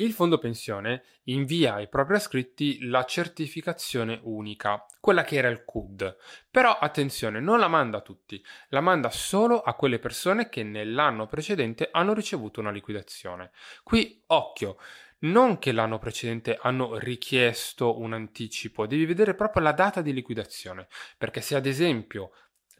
Il fondo pensione invia ai propri iscritti la certificazione unica, quella che era il CUD. Però attenzione, non la manda a tutti, la manda solo a quelle persone che nell'anno precedente hanno ricevuto una liquidazione. Qui occhio, non che l'anno precedente hanno richiesto un anticipo, devi vedere proprio la data di liquidazione, perché se ad esempio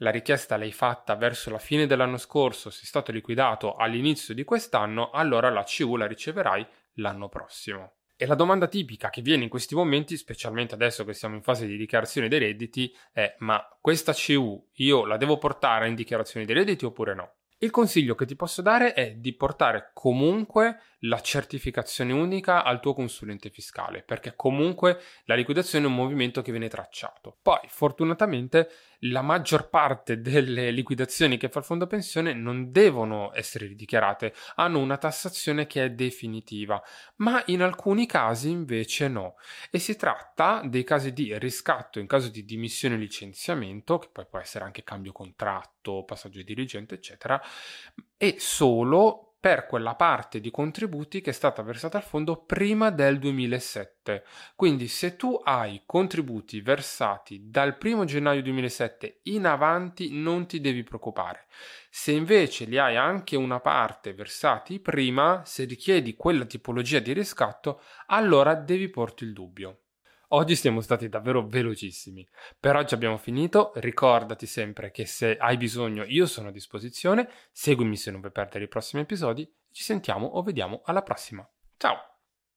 la richiesta l'hai fatta verso la fine dell'anno scorso, sei stato liquidato all'inizio di quest'anno, allora la CU la riceverai l'anno prossimo. E la domanda tipica che viene in questi momenti, specialmente adesso che siamo in fase di dichiarazione dei redditi, è ma questa CU io la devo portare in dichiarazione dei redditi oppure no? Il consiglio che ti posso dare è di portare comunque la certificazione unica al tuo consulente fiscale, perché comunque la liquidazione è un movimento che viene tracciato. Poi, fortunatamente, la maggior parte delle liquidazioni che fa il fondo pensione non devono essere ridichiarate, hanno una tassazione che è definitiva, ma in alcuni casi invece no. E si tratta dei casi di riscatto in caso di dimissione e licenziamento, che poi può essere anche cambio contratto, passaggio di dirigente, eccetera, e solo per quella parte di contributi che è stata versata al fondo prima del 2007. Quindi se tu hai contributi versati dal 1 gennaio 2007 in avanti non ti devi preoccupare. Se invece li hai anche una parte versati prima, se richiedi quella tipologia di riscatto, allora devi porti il dubbio. Oggi siamo stati davvero velocissimi. Per oggi abbiamo finito. Ricordati sempre che se hai bisogno io sono a disposizione. Seguimi se non vuoi perdere i prossimi episodi. Ci sentiamo o vediamo alla prossima. Ciao!